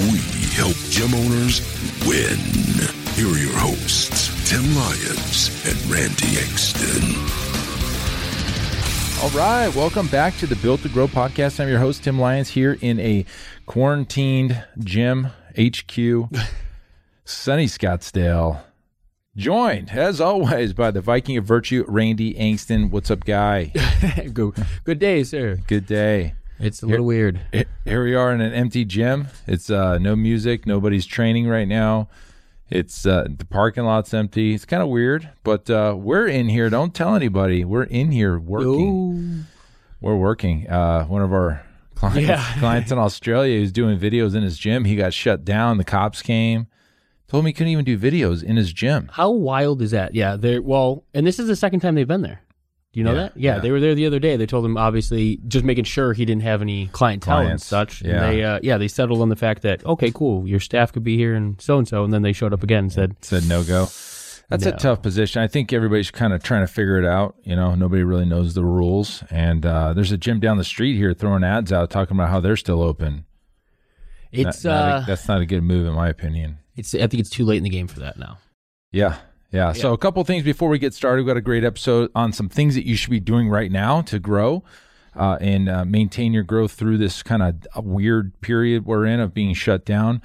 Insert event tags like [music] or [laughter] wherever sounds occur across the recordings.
We help gym owners win. Here are your hosts, Tim Lyons and Randy Exton. All right, welcome back to the Built to Grow podcast. I'm your host, Tim Lyons, here in a quarantined gym HQ, [laughs] sunny Scottsdale. Joined, as always, by the Viking of Virtue, Randy Angston. What's up, guy? [laughs] Go, good day, sir. Good day. It's a little weird. Here we are in an empty gym. It's uh, no music. Nobody's training right now. It's uh, the parking lot's empty. It's kind of weird, but uh, we're in here. Don't tell anybody. We're in here working. We're working. Uh, one of our clients, Yeah. [laughs] clients in Australia who's doing videos in his gym. He got shut down. The cops came. Told me he couldn't even do videos in his gym. How wild is that? Yeah, they're well, and this is the second time they've been there. Do you know Yeah, that? Yeah, yeah. they were there the other day. They told him obviously just making sure he didn't have any clientele Clients, and such. yeah. And they uh, yeah, they settled on the fact that okay, cool, your staff could be here and so and so, and then they showed up again and said, Said no go. That's a tough position. I think everybody's kind of trying to figure it out. You know, nobody really knows the rules. And uh, there's a gym down the street here throwing ads out talking about how they're still open. "It's Not- not a- uh, that's not a good move, in my opinion. it's I think it's too late in the game for that now." Yeah. Yeah. So, a couple things before we get started. We've got a great episode on some things that you should be doing right now to grow uh, and uh, maintain your growth through this kind of weird period we're in of being shut down.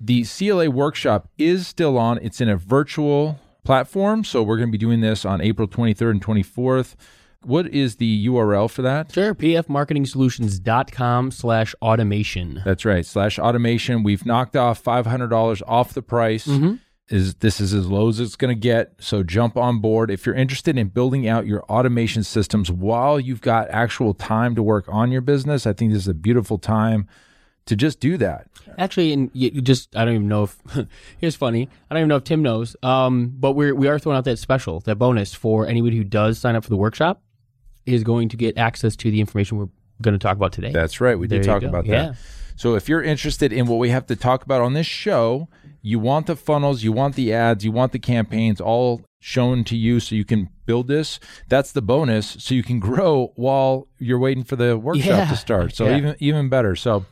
The CLA workshop is still on, it's in a virtual platform. So, we're going to be doing this on April 23rd and 24th. What is the URL for that? Sure, pfmarketingsolutions.com slash automation. That's right. Slash automation. We've knocked off five hundred dollars off the price. Mm-hmm. Is this is as low as it's going to get? So jump on board if you're interested in building out your automation systems while you've got actual time to work on your business. I think this is a beautiful time to just do that. Actually, and you just I don't even know if [laughs] here's funny. I don't even know if Tim knows. Um, but we're we are throwing out that special, that bonus for anybody who does sign up for the workshop is going to get access to the information we're going to talk about today. That's right. We There did talk go. about Yeah. that. So if you're interested in what we have to talk about on this show, you want the funnels, you want the ads, you want the campaigns all shown to you so you can build this. That's the bonus so you can [laughs] grow while you're waiting for the workshop Yeah. to start. So Yeah. even even better. So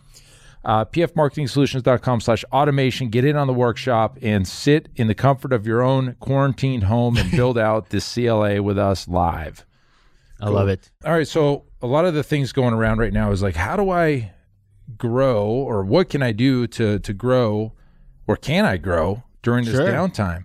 uh, pfmarketingsolutions.com slash automation. Get in on the workshop and sit in the comfort of your own quarantined home and build [laughs] out this CLA with us live. I love it. All right. So a lot of the things going around right now is like, how do I grow, or what can I do to to grow, or can I grow during this Sure. downtime?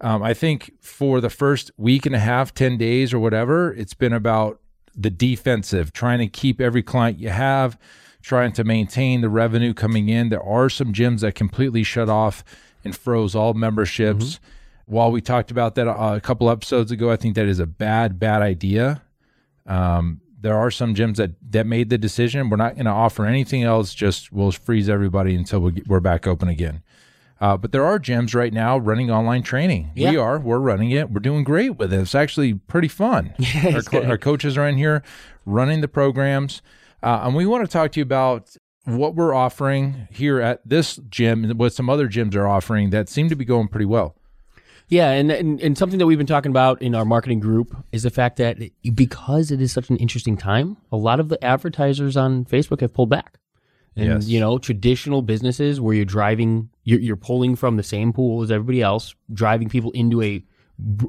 Um, I think for the first week and a half, ten days, or whatever, it's been about the defensive, trying to keep every client you have, trying to maintain the revenue coming in. There are some gyms that completely shut off and froze all memberships. While we talked about that uh, a couple episodes ago, I think that is a bad, bad idea. Um, there are some gyms that that made the decision. We're not going to offer anything else. Just we'll freeze everybody until we get, we're back open again. Uh, but there are gyms right now running online training. We are. We're running it. We're doing great with it. It's actually pretty fun. [laughs] our, co- our coaches are in here running the programs, uh, and we want to talk to you about what we're offering here at this gym and what some other gyms are offering that seem to be going pretty well. Yeah, and, and and something that we've been talking about in our marketing group is the fact that because it is such an interesting time, a lot of the advertisers on Facebook have pulled back. And Yes. you know, traditional businesses where you're driving, you're, you're pulling from the same pool as everybody else, driving people into a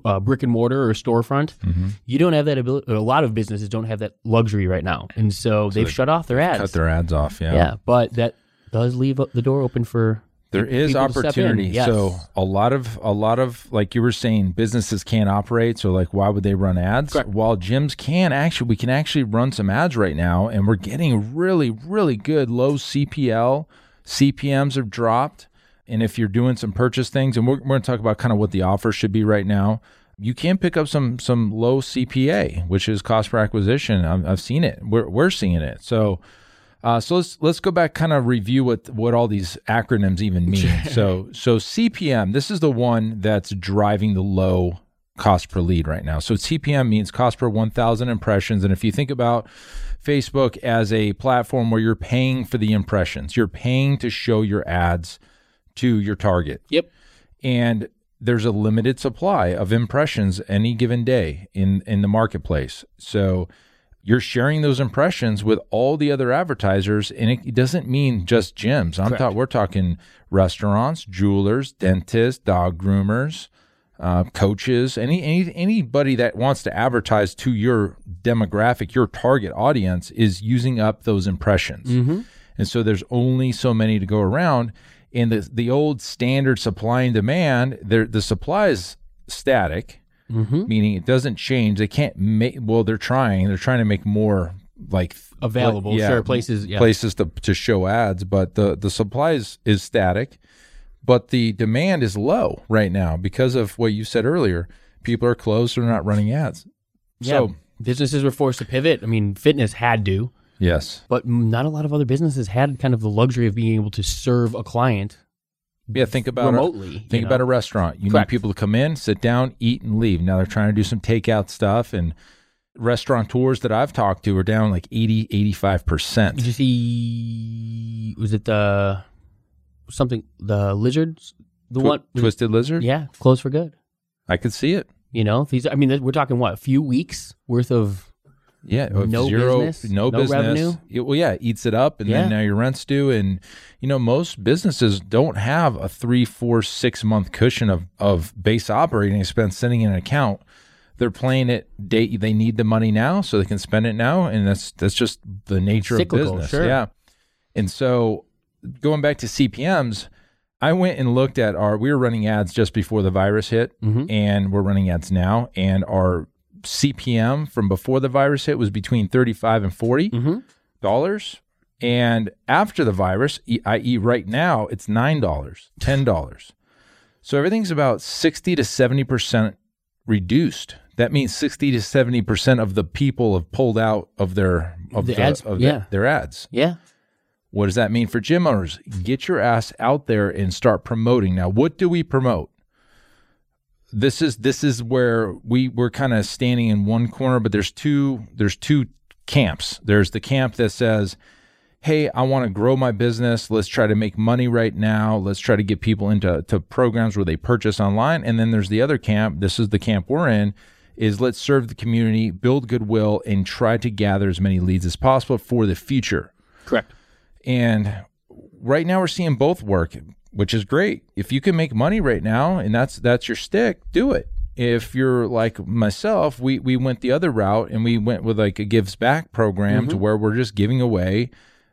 uh, brick and mortar or storefront. Mm-hmm. You don't have that ability. A lot of businesses don't have that luxury right now, and so, they've shut off their ads. Cut their ads off. yeah, Yeah. but that does leave the door open for There is people to step in, opportunity. yes. So a lot of a lot of like you were saying, businesses can't operate. So like, why would they run ads? Correct. While gyms can actually, we can actually run some ads right now, and we're getting really, really good low CPL. CPMS have dropped, and if you're doing some purchase things, and we're, we're going to talk about kind of what the offer should be right now. You can pick up some some low CPA, which is cost per acquisition. I've, I've seen it. We're we're seeing it. So Uh, so let's let's go back, kind of review what what all these acronyms even mean. [laughs] so so CPM, this is the one that's driving the low cost per lead right now. So CPM means cost per 1,000 impressions, and if you think about Facebook as a platform where you're paying for the impressions, you're paying to show your ads to your target, Yep. and there's a limited supply of impressions any given day in in the marketplace. So you're sharing those impressions with all the other advertisers, and it, doesn't mean just gyms. I'm Correct. we're talking restaurants, jewelers, dentists, dog groomers, uh, coaches, any, any anybody that wants to advertise to your demographic, your target audience, is using up those impressions. And so there's only so many to go around. And the the old standard supply and demand, the supply is static, Mm-hmm. meaning it doesn't change. They can't make. Well, they're trying. They're trying to make more like Available, sure, places, yeah. places to to show ads, but the the supply is, is static, but the demand is low right now because of what you said earlier. People are closed; they're not running ads. Yeah. So businesses were forced to pivot. I mean, fitness had to, yes, but not a lot of other businesses had kind of the luxury of being able to serve a client yeah. Think about a- Think you about know? a restaurant. You Correct. need people to come in, sit down, eat, and leave. Now they're trying to do some takeout stuff, and restaurateurs that I've talked to are down like 80, 85%. Did you see? Was it the something? The lizards? The one? Twisted Lizard? Yeah, closed for good. I could see it. You know, these. I mean, we're talking what? A few weeks worth of. Yeah, No zero, business, no, no business. revenue? It- well, yeah, it eats it up, and Yeah. then now your rent's due, and you know most businesses don't have a three, four, six month cushion of of base operating expense sitting in an account. They're playing it. They they need the money now, so they can spend it now, and that's that's just the nature Cyclical, of business. sure. Yeah, and so going back to CPMS, I went and looked at our. We were running ads just before the virus hit, Mhm. and we're running ads now, and our CPM from before the virus hit was between 35 and 40 Mhm. dollars. And after the virus, i.e., right now, it's nine dollars, ten dollars. So everything's about sixty to seventy percent reduced. That means sixty to seventy percent of the people have pulled out of their of The the, ads, of yeah. their ads. Yeah. What does that mean for gym owners? Get your ass out there and start promoting. Now, what do we promote? This is this is where we we're kind of standing in one corner, but there's two there's two camps. There's the camp that says, "Hey, I want to grow my business. Let's try to make money right now. Let's try to get people into to programs where they purchase online." And then there's the other camp. This is the camp we're in. Is let's serve the community, build goodwill, and try to gather as many leads as possible for the future. Correct. And right now we're seeing both work, which is great. If you can make money right now and that's that's your stick, do it. If you're like myself, we we went the other route and we went with like a gives back program to mm-hmm. where we're just giving away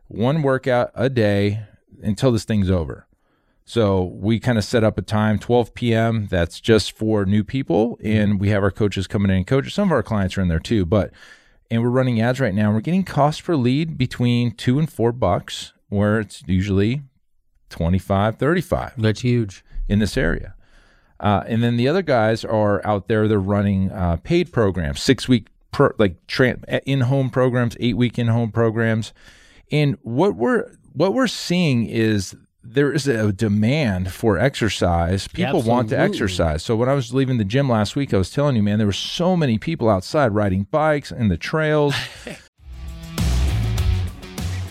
one workout a day until this thing's over. So we kind of set up a time, 12 p.m. That's just for new people, and we have our coaches coming in and coach. Some of our clients are in there too, but and we're running ads right now. We're getting cost per lead between two and four bucks, where it's usually 25, 35 That's huge. in this area. Uh, and then the other guys are out there. They're running uh, paid programs, six week pro, like tra- in home programs, eight week in home programs. And what we're what we're seeing is there is a demand for exercise. People want to exercise. So when I was leaving the gym last week, I was telling you, man, there were so many people outside riding bikes in the trails. [laughs]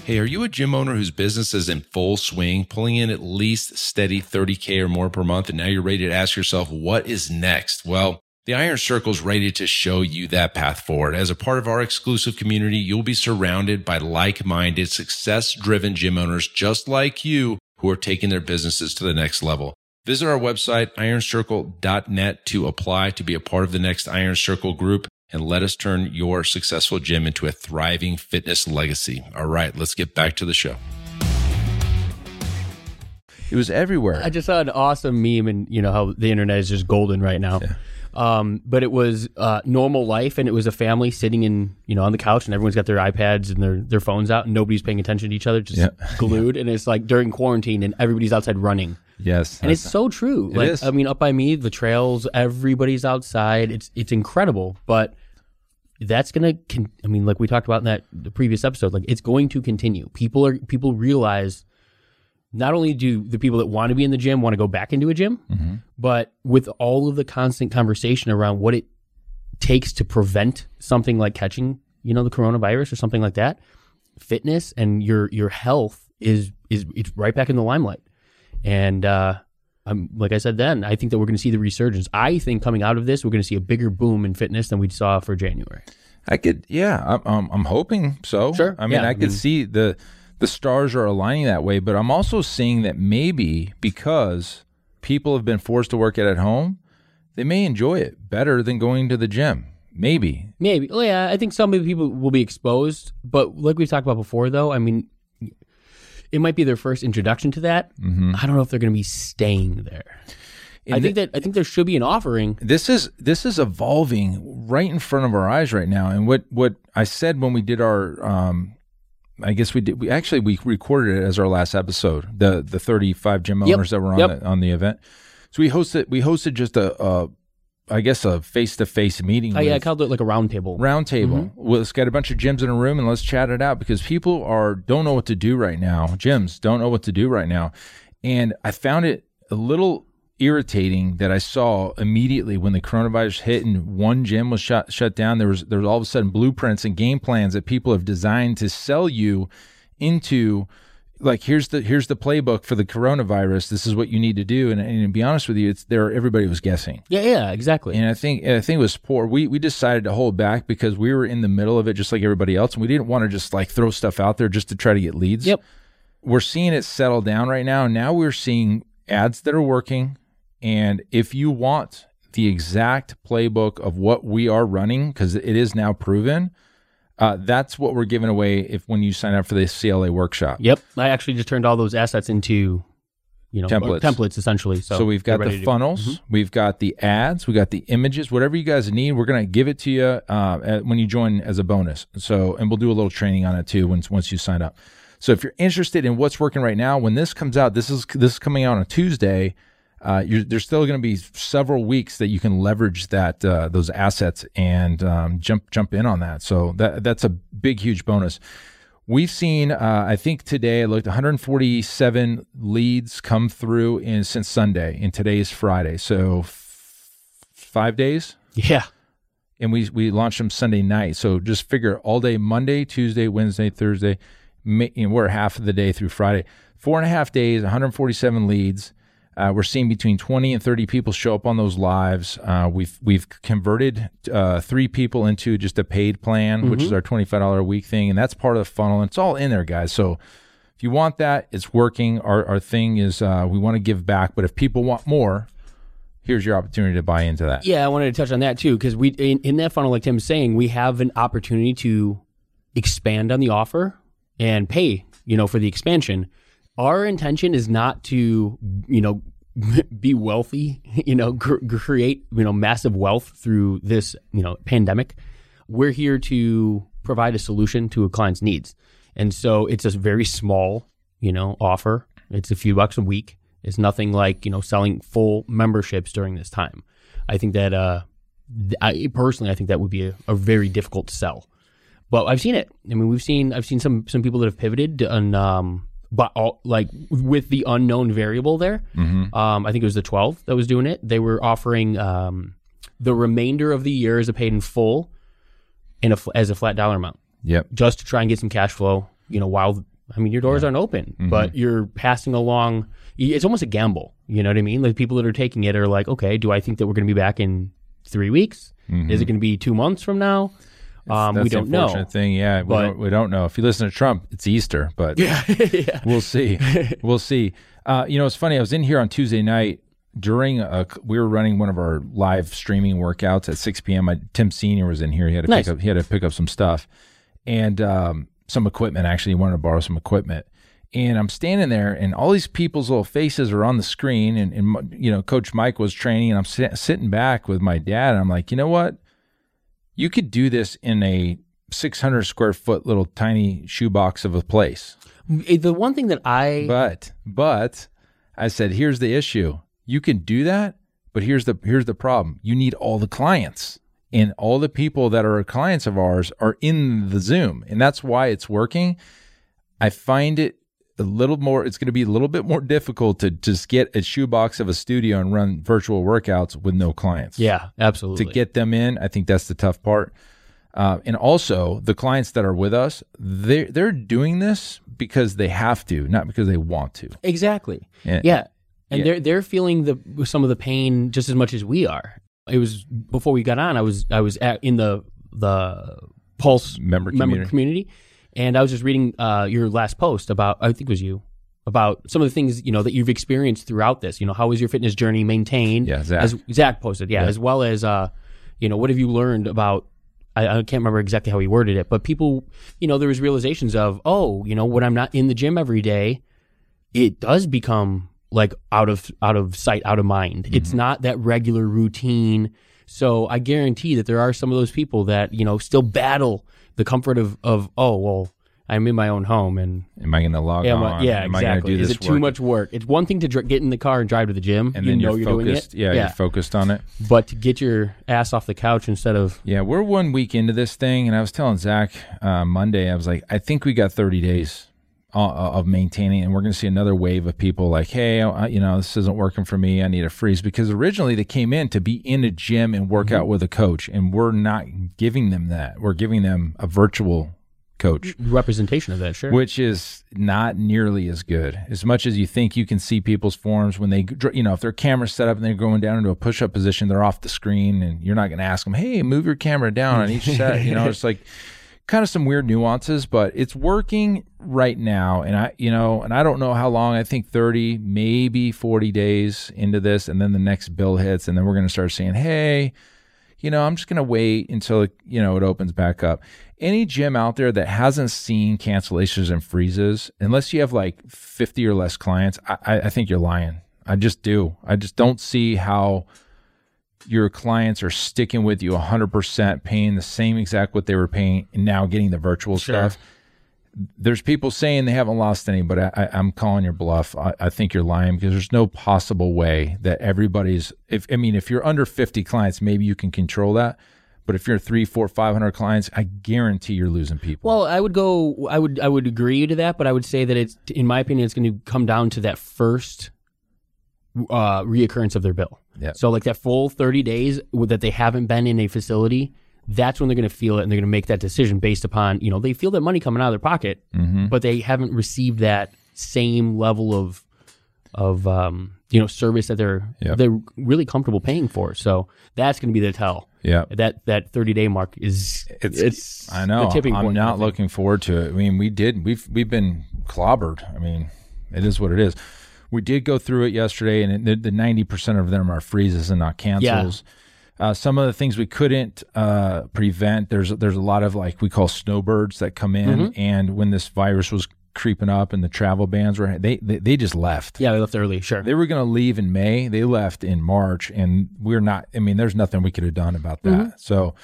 Hey, are you a gym owner whose business is in full swing, pulling in at least steady 30K or more per month, and now you're ready to ask yourself, what is next? Well, the Iron Circle is ready to show you that path forward. As a part of our exclusive community, you'll be surrounded by like minded, success driven gym owners just like you who are taking their businesses to the next level. Visit our website, ironcircle.net, to apply to be a part of the next Iron Circle group and let us turn your successful gym into a thriving fitness legacy. All right, let's get back to the show. It was everywhere. I just saw an awesome meme, and you know how the internet is just golden right now. Um, but it was uh, normal life, and it was a family sitting in you know on the couch, and everyone's got their iPads and their their phones out, and nobody's paying attention to each other, just Yeah. [laughs] glued. And it's like during quarantine, and everybody's outside running, yes. and it's so true. like is. I mean, up by me, the trails, everybody's outside. It's it's incredible, but that's gonna. Con- I mean, like we talked about in that the previous episode, like it's going to continue. People are people realize not only do the people that want to be in the gym want to go back into a gym, but with all of the constant conversation around what it takes to prevent something like catching, you know, the coronavirus or something like that, fitness and your your health is is it's right back in the limelight. And uh I'm like I said then, I think that we're going to see the resurgence. I think coming out of this, we're going to see a bigger boom in fitness than we saw for January. I could, yeah, I'm, I'm, I'm hoping so. Sure, I mean, yeah, I could see the the stars are aligning that way, but I'm also seeing that maybe because people have been forced to work it at home, they may enjoy it better than going to the gym. Maybe. Maybe. Oh, yeah, I think some of the people will be exposed, but like we've talked about before, though, I mean, it might be their first introduction to that. I don't know if they're going to be staying there. I And think that I think there should be an offering. this is this is evolving right in front of our eyes right now. And what what I said when we did our um I guess we did we actually we recorded it as our last episode, the the 35 gym Yep. owners that were on Yep. the, on the event. So we hosted we hosted just a, a I guess a face to face meeting Oh, yeah, I called it like a round table. round mm-hmm. table. Well, let's get a bunch of gyms in a room and let's chat it out because people are don't know what to do right now. Gyms don't know what to do right now, and I found it a little irritating that I saw immediately when the coronavirus hit and one gym was shut shut down. There was there was all of a sudden blueprints and game plans that people have designed to sell you into like here's the here's the playbook for the coronavirus. This is what you need to do. And, and to be honest with you, it's there. Everybody was guessing. Yeah, yeah, exactly. And I think I think it was poor. We we decided to hold back because we were in the middle of it, just like everybody else, and we didn't want to just like throw stuff out there just to try to get leads. Yep. We're seeing it settle down right now. Now we're seeing ads that are working, and if you want the exact playbook of what we are running, because it is now proven, uh, that's what we're giving away if when you sign up for the CLA workshop. Yep. I actually just turned all those assets into, you know, Templates. templates essentially. So, So, we've got the funnels, we've got the ads, we got the images, whatever you guys need, we're gonna give it to you uh, at- when you join as a bonus. So, and we'll do a little training on it too once once you sign up. So, if you're interested in what's working right now, when this comes out, this is this is coming out on Tuesday. Uh, you're, there's still going to be several weeks that you can leverage that uh, those assets and um, jump jump in on that. So that that's a big huge bonus. We've seen, uh, I think today I looked 147 leads come through in since Sunday, and today is Friday, so f- five days. Yeah. And we we launched them Sunday night, so just figure all day Monday, Tuesday, Wednesday, Thursday. ma- You know, we're half of the day through Friday. Four and a half days, 147 leads. Uh, we're seeing between 20 and 30 people show up on those lives. Uh, we've we've converted uh, three people into just a paid plan, which is our $25 a week thing, and that's part of the funnel. And it's all in there, guys. So if you want that, it's working. Our our thing is uh, we want to give back, but if people want more, here's your opportunity to buy into that. Yeah, I wanted to touch on that too because we in, in that funnel, like Tim's saying, we have an opportunity to expand on the offer and pay, you know, for the expansion. Our intention is not to, you know, [laughs] be wealthy, [laughs] you know, cr- create, you know, massive wealth through this, you know, pandemic. We're here to provide a solution to a client's needs. And so it's a very small, you know, offer. It's a few bucks a week. It's nothing like, you know, selling full memberships during this time. I think that, uh, I, personally, I think that would be a, a very difficult sell. But I've seen it. I mean, we've seen, I've seen some, some people that have pivoted and, um, but all, like with the unknown variable there, um, I think it was the 12 that was doing it. They were offering, um, the remainder of the year as a paid in full in a, as a flat dollar amount Yep. just to try and get some cash flow. You know, while I mean your doors aren't open, but you're passing along. It's almost a gamble. You know what I mean? Like people that are taking it are like, okay, do I think that we're going to be back in three weeks? Is it going to be two months from now? Um, we don't know. Thing, yeah, we But- don't, we don't know. If you listen to Trump, it's Easter, but [laughs] yeah. we'll see. [laughs] We'll see. Uh, you know, it's funny. I was in here on Tuesday night during a. We were running one of our live streaming workouts at 6 p.m. My, Tim Senior was in here. He had to Nice. pick up. He had to pick up some stuff and um, some equipment. Actually, he wanted to borrow some equipment. And I'm standing there, and all these people's little faces are on the screen. And, and you know, Coach Mike was training, and I'm sit, sitting back with my dad. And I'm like, you know what? You could do this in a 600 square foot little tiny shoebox of a place. Eh, the one thing that I But but I said, here's the issue. You can do that, but here's the here's the problem. You need all the clients. and all the people that are clients of ours are in the Zoom, and that's why it's working. I find it a little more. It's going to be a little bit more difficult to just get a shoebox of a studio and run virtual workouts with no clients. Yeah, absolutely. to get them in, I think that's the tough part. Uh, and also, the clients that are with us, they they're doing this because they have to, not because they want to. Exactly. Yeah. Yeah. And Yeah. they're they're feeling the some of the pain just as much as we are. It was before we got on. I was I was at, in the the Pulse Member community. community, and I was just reading uh, your last post about I think it was you about some of the things you know that you've experienced throughout this. You know, how was your fitness journey maintained? Yeah, Zach. As Zach posted, yeah, Yeah. as well as uh, you know, what have you learned about? I, I can't remember exactly how he worded it, but people, you know, there was realizations of, oh, you know, when I'm not in the gym every day, it does become like out of out of sight, out of mind. It's not that regular routine. So I guarantee that there are some of those people that you know still battle the comfort of of oh well, I'm in my own home and Am I going to log am I- on? yeah, Am I exactly. do Is it too work? much work? It's one thing to dr- get in the car and drive to the gym, And you then know you're you're focused. doing it, Yeah, you're focused on it. but to get your ass off the couch instead of Yeah, we're one week into this thing, and I was telling Zach uh, Monday, I was like, I think we got 30 days Uh, uh, of maintaining, and we're going to see another wave of people like, hey, I, you know, this isn't working for me. I need a freeze because originally they came in to be in a gym and work Mm-hmm. out with a coach, and we're not giving them that. We're giving them a virtual coach. Mm-hmm. representation of that. Sure. Which is not nearly as good. As much as you think you can see people's forms when they, you know, if their camera's set up and they're going down into a push up position, they're off the screen and you're not going to ask them, hey, move your camera down on each set. You know, [laughs] it's like kind of some weird nuances, but it's working right now. And I, you know, and I don't know how long, I think 30, maybe 40 days into this. And then the next bill hits and then we're going to start saying, hey, you know, I'm just going to wait until, you know, it opens back up. Any gym out there that hasn't seen cancellations and freezes, unless you have like 50 or less clients, I, I I think you're lying. I just do. I just don't see how your clients are sticking with you 100%, paying the same exact what they were paying and now getting the virtual stuff. There's people saying they haven't lost any, but I, I, I'm calling your bluff. I, I think you're lying because there's no possible way that everybody's. If I mean, if you're under 50 clients, maybe you can control that. But if you're three, four, five hundred clients, I guarantee you're losing people. Well, I would go. I would. I would agree to that, but I would say that it's, in my opinion, it's going to come down to that first uh, reoccurrence of their bill. Yeah. So, like that full thirty days that they haven't been in a facility, that's when they're going to feel it, and they're going to make that decision based upon you know they feel that money coming out of their pocket, Mm-hmm. but they haven't received that same level of of um, you know service that they're Yep. they're really comfortable paying for. So that's going to be the tell. yeah, That that thirty day mark is It's, it's I know. the tipping I'm point. Not looking forward to it. I mean, we did. We've we've been clobbered. I mean, it is what it is. We did go through it yesterday, and it, the ninety percent of them are freezes and not cancels. Uh, some of the things we couldn't uh, prevent. There's there's a lot of like we call snowbirds that come in, Mm-hmm. and when this virus was creeping up and the travel bans were, they they, they just left. Yeah, they left early. Sure. They were going to leave in May. They left in March, and we're not. I mean, there's nothing we could have done about that. Mm-hmm. So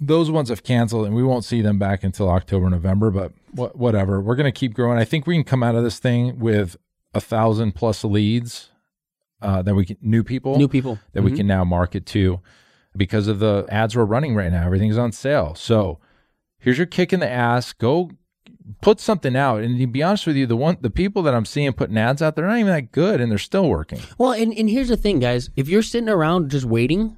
those ones have canceled, and we won't see them back until October, November. But wha- whatever, we're going to keep growing. I think we can come out of this thing with a thousand plus leads uh, that we can new people, New people. that we can now market to because of the ads we're running right now. Everything's on sale. So here's your kick in the ass. Go put something out. And to be honest with you, the one the people that I'm seeing putting ads out, they're not even that good and they're still working. Well, and, and here's the thing, guys. If you're sitting around just waiting,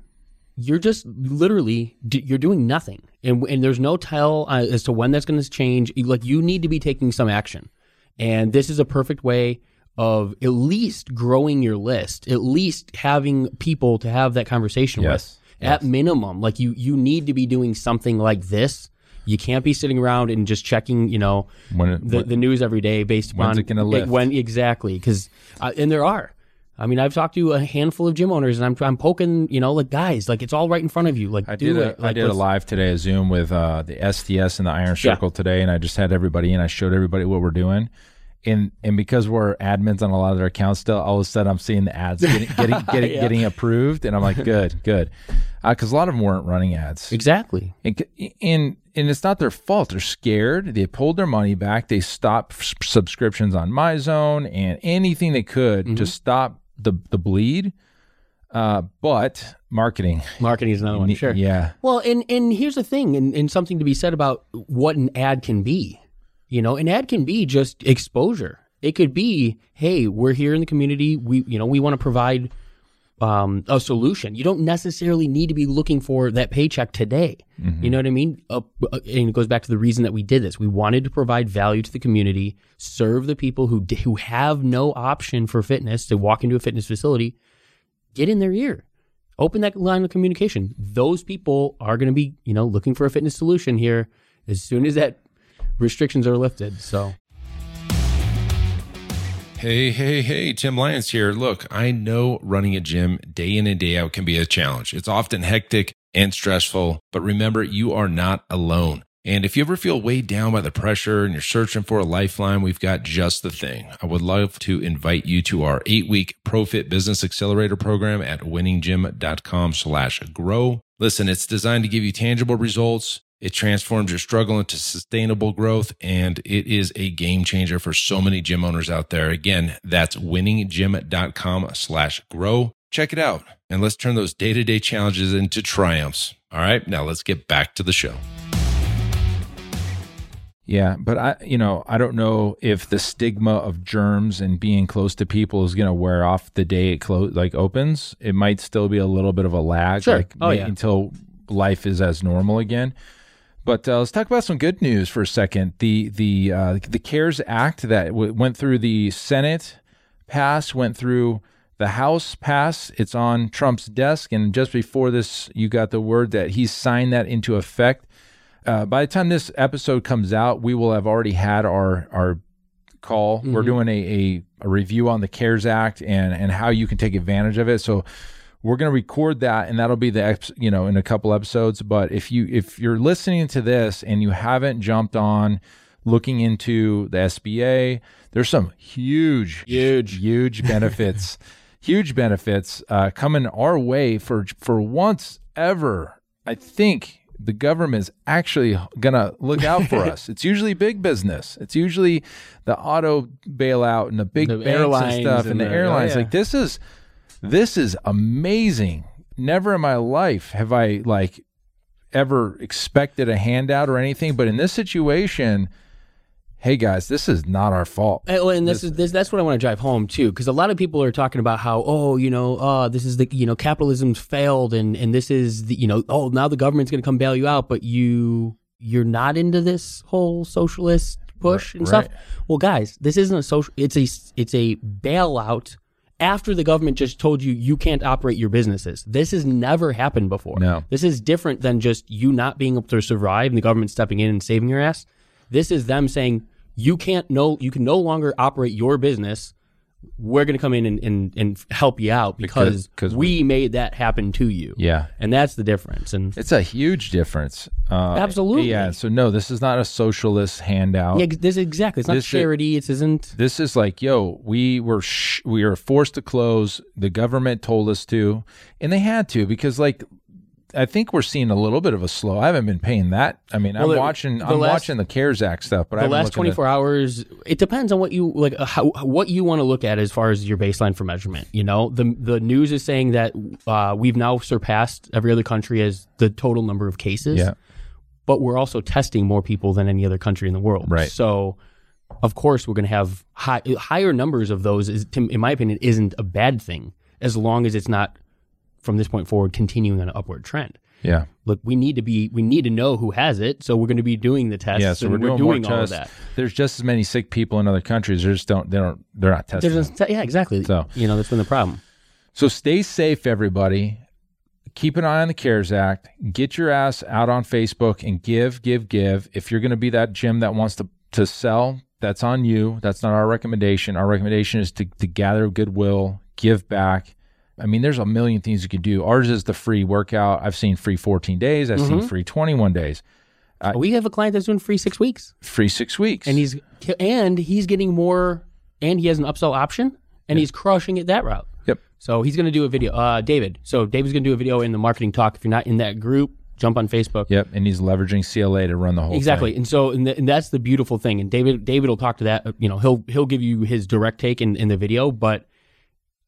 you're just literally you're doing nothing, and and there's no tell uh, as to when that's going to change. Like you need to be taking some action, and this is a perfect way of at least growing your list, at least having people to have that conversation Yes. with. At minimum, like you you need to be doing something like this. You can't be sitting around and just checking, you know, When it- the, when- the news every day based When's upon it gonna lift? when exactly because uh, and there are. I mean, I've talked to a handful of gym owners, and I'm I'm poking, you know, like guys, like it's all right in front of you. Like I do did it. a, I Like, did a live today, a Zoom with uh, the STS and the Iron Yeah. Circle today, and I just had everybody in. I showed everybody what we're doing, and and because we're admins on a lot of their accounts still, all of a sudden I'm seeing the ads getting [laughs] getting getting, Yeah. getting approved, and I'm like, good, good, because a lot of them weren't running ads, exactly. and, and and it's not their fault. They're scared. They pulled their money back. They stopped s- subscriptions on MyZone and anything they could Mm-hmm. to stop the the bleed. Uh, but marketing, Marketing is another one. Sure. yeah, Well, and and here's the thing, and, and something to be said about what an ad can be. You know, an ad can be just exposure. It could be, hey, we're here in the community. We, you know, we want to provide um, a solution. You don't necessarily need to be looking for that paycheck today. You know what I mean? Uh, uh, and it goes back to the reason that we did this. We wanted to provide value to the community, serve the people who who have no option for fitness to walk into a fitness facility. Get in their ear open that line of communication. Those people are going to be, you know, looking for a fitness solution here as soon as that restrictions are lifted. So, Hey, hey, hey, Tim Lyons here. Look, I know running a gym day in and day out can be a challenge. It's often hectic and stressful, but remember, you are not alone. And if you ever feel weighed down by the pressure and you're searching for a lifeline, we've got just the thing. I would love to invite you to our eight week ProFit Business Accelerator program at winninggym.com slash grow. Listen, it's designed to give you tangible results. It transforms your struggle into sustainable growth, and it is a game changer for so many gym owners out there. Again, that's winninggym.com slash grow. Check it out, and let's turn those day-to-day challenges into triumphs. All right, now let's get back to the show. yeah. But I, you know, I don't know if the stigma of germs and being close to people is going to wear off the day it close like opens. It might still be a little bit of a lag, Sure. like Oh, may- yeah. until life is as normal again. But uh, let's talk about some good news for a second. The the uh, the CARES Act that w- went through the Senate, passed, went through the House, passed. It's on Trump's desk, and just before this, you got the word that he signed that into effect. Uh, by the time this episode comes out, we will have already had our our call. We're doing a, a a review on the CARES Act and and how you can take advantage of it. So we're going to record that and that'll be the you know in a couple episodes but if you if you're listening to this and you haven't jumped on looking into the SBA there's some huge Huge. huge benefits [laughs] huge benefits uh, coming our way for for once ever I think the government is actually going to look out for us. [laughs] It's usually big business. It's usually the auto bailout and the big The banks airlines and stuff and, and the the- airlines. yeah. Like this is this is amazing. Never in my life have I like ever expected a handout or anything, but in this situation, hey guys, this is not our fault. And, well, and this is this, that's what I want to drive home too, because a lot of people are talking about how oh you know uh this is the you know capitalism's failed and and this is the you know oh now the government's going to come bail you out, but you you're not into this whole socialist push and stuff. right. Well, guys, this isn't a social. It's a it's a bailout. After the government just told you you can't operate your businesses, this has never happened before. No. This is different than just you not being able to survive and the government stepping in and saving your ass. This is them saying you can't no you can no longer operate your business. We're going to come in and, and, and help you out because, Because- 'cause we, made that happen to you. Yeah. And that's the difference. And It's a huge difference. Uh, Absolutely. Yeah. So no, this is not a socialist handout. yeah, this exactly. It's not This is- charity. It isn't. This is like, yo, we were sh- we were forced to close. The government told us to, and they had to because, like, I think we're seeing a little bit of a slow. I haven't been paying that. I mean, I'm watching. the I'm last- watching the CARES Act stuff, but I the last looked into- 24 hours it depends on what you like uh, how, what you want to look at as far as your baseline for measurement you know the the news is saying that uh, we've now surpassed every other country as the total number of cases Yeah. but we're also testing more people than any other country in the world Right. so of course we're going to have high, higher numbers of those is to- in my opinion isn't a bad thing as long as it's not from this point forward continuing on an upward trend Yeah. look we need to be we need to know who has it so we're going to be doing the tests Yeah, so we're doing, more all of that There's just as many sick people in other countries. They just don't. They don't. They're not testing. A, yeah, exactly. So- you know, that's been the problem. So stay safe, everybody. Keep an eye on the CARES Act. Get your ass out on Facebook and give, give, give. If you're going to be that gym that wants to to sell, that's on you. That's not our recommendation. Our recommendation is to to gather goodwill, give back. I mean, there's a million things you can do. Ours is the free workout. I've seen free 14 days. I've seen free 21 days, we have a client that's doing free six weeks, free six weeks. and he's and he's getting more, and he has an upsell option, and he's crushing it that route. yep. So he's going to do a video. Uh, David. So David's going to do a video in the marketing talk. If you're not in that group, jump on Facebook. Yep. And he's leveraging CLA to run the whole Exactly, thing. and so and, th- and that's the beautiful thing. And David, David will talk to that. You know, he'll he'll give you his direct take in, in the video, but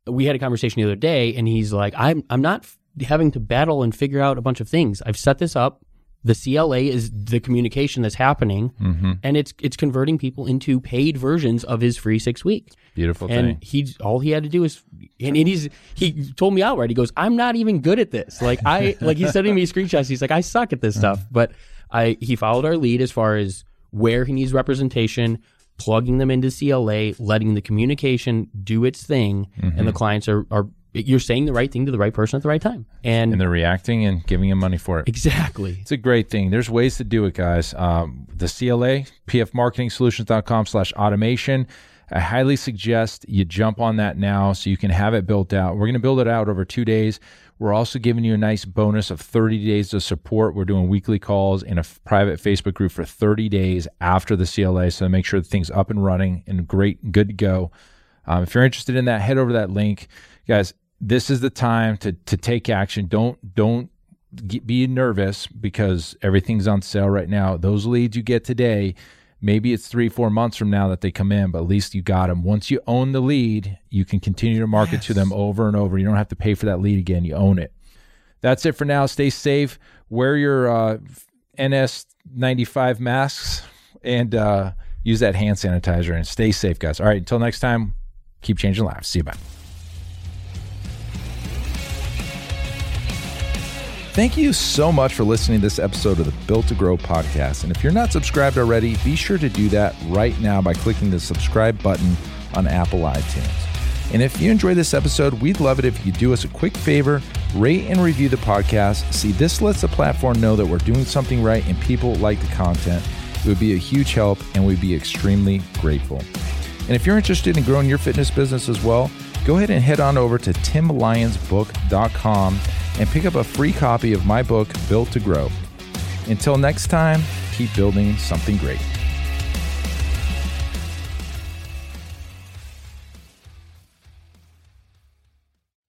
we had a conversation the other day, and he's like, "I'm I'm not f- having to battle and figure out a bunch of things. I've set this up. The CLA is the communication that's happening, Mm-hmm. and it's it's converting people into paid versions of his free six weeks. Beautiful And thing. he all he had to do is, and, and he's he told me outright. He goes, "I'm not even good at this. Like I [laughs] like he's sending me screenshots. He's like, I suck at this stuff." But I he followed our lead as far as where he needs representation, plugging them into CLA, letting the communication do its thing, and the clients are are you're saying the right thing to the right person at the right time. And, And they're reacting and giving him money for it. exactly. It's a great thing. There's ways to do it, guys. Um, the CLA, pfmarketingsolutions.com slash automation. I highly suggest you jump on that now so you can have it built out. We're going to build it out over two days. We're also giving you a nice bonus of 30 days of support. We're doing weekly calls in a f- private Facebook group for 30 days after the CLA. So make sure thing's up and running and great, good to go. Um, if you're interested in that, head over to that link, guys. This is the time to to take action. Don't don't get, be nervous because everything's on sale right now. Those leads you get today, maybe it's three, four months from now that they come in, but at least you got them. Once you own the lead, you can continue to market to them over and over. You don't have to pay for that lead again. You own it. That's it for now. Stay safe. Wear your uh, NS95 masks and uh, use that hand sanitizer and stay safe, guys. All right. Until next time, keep changing lives. See you. Bye. Thank you so much for listening to this episode of the Built to Grow podcast. And if you're not subscribed already, be sure to do that right now by clicking the subscribe button on Apple iTunes. And if you enjoyed this episode, we'd love it if you do us a quick favor, rate and review the podcast. See, this lets the platform know that we're doing something right and people like the content. It would be a huge help and we'd be extremely grateful. And if you're interested in growing your fitness business as well, go ahead and head on over to timlyonsbook.com and pick up a free copy of my book, Built to Grow. Until next time, keep building something great.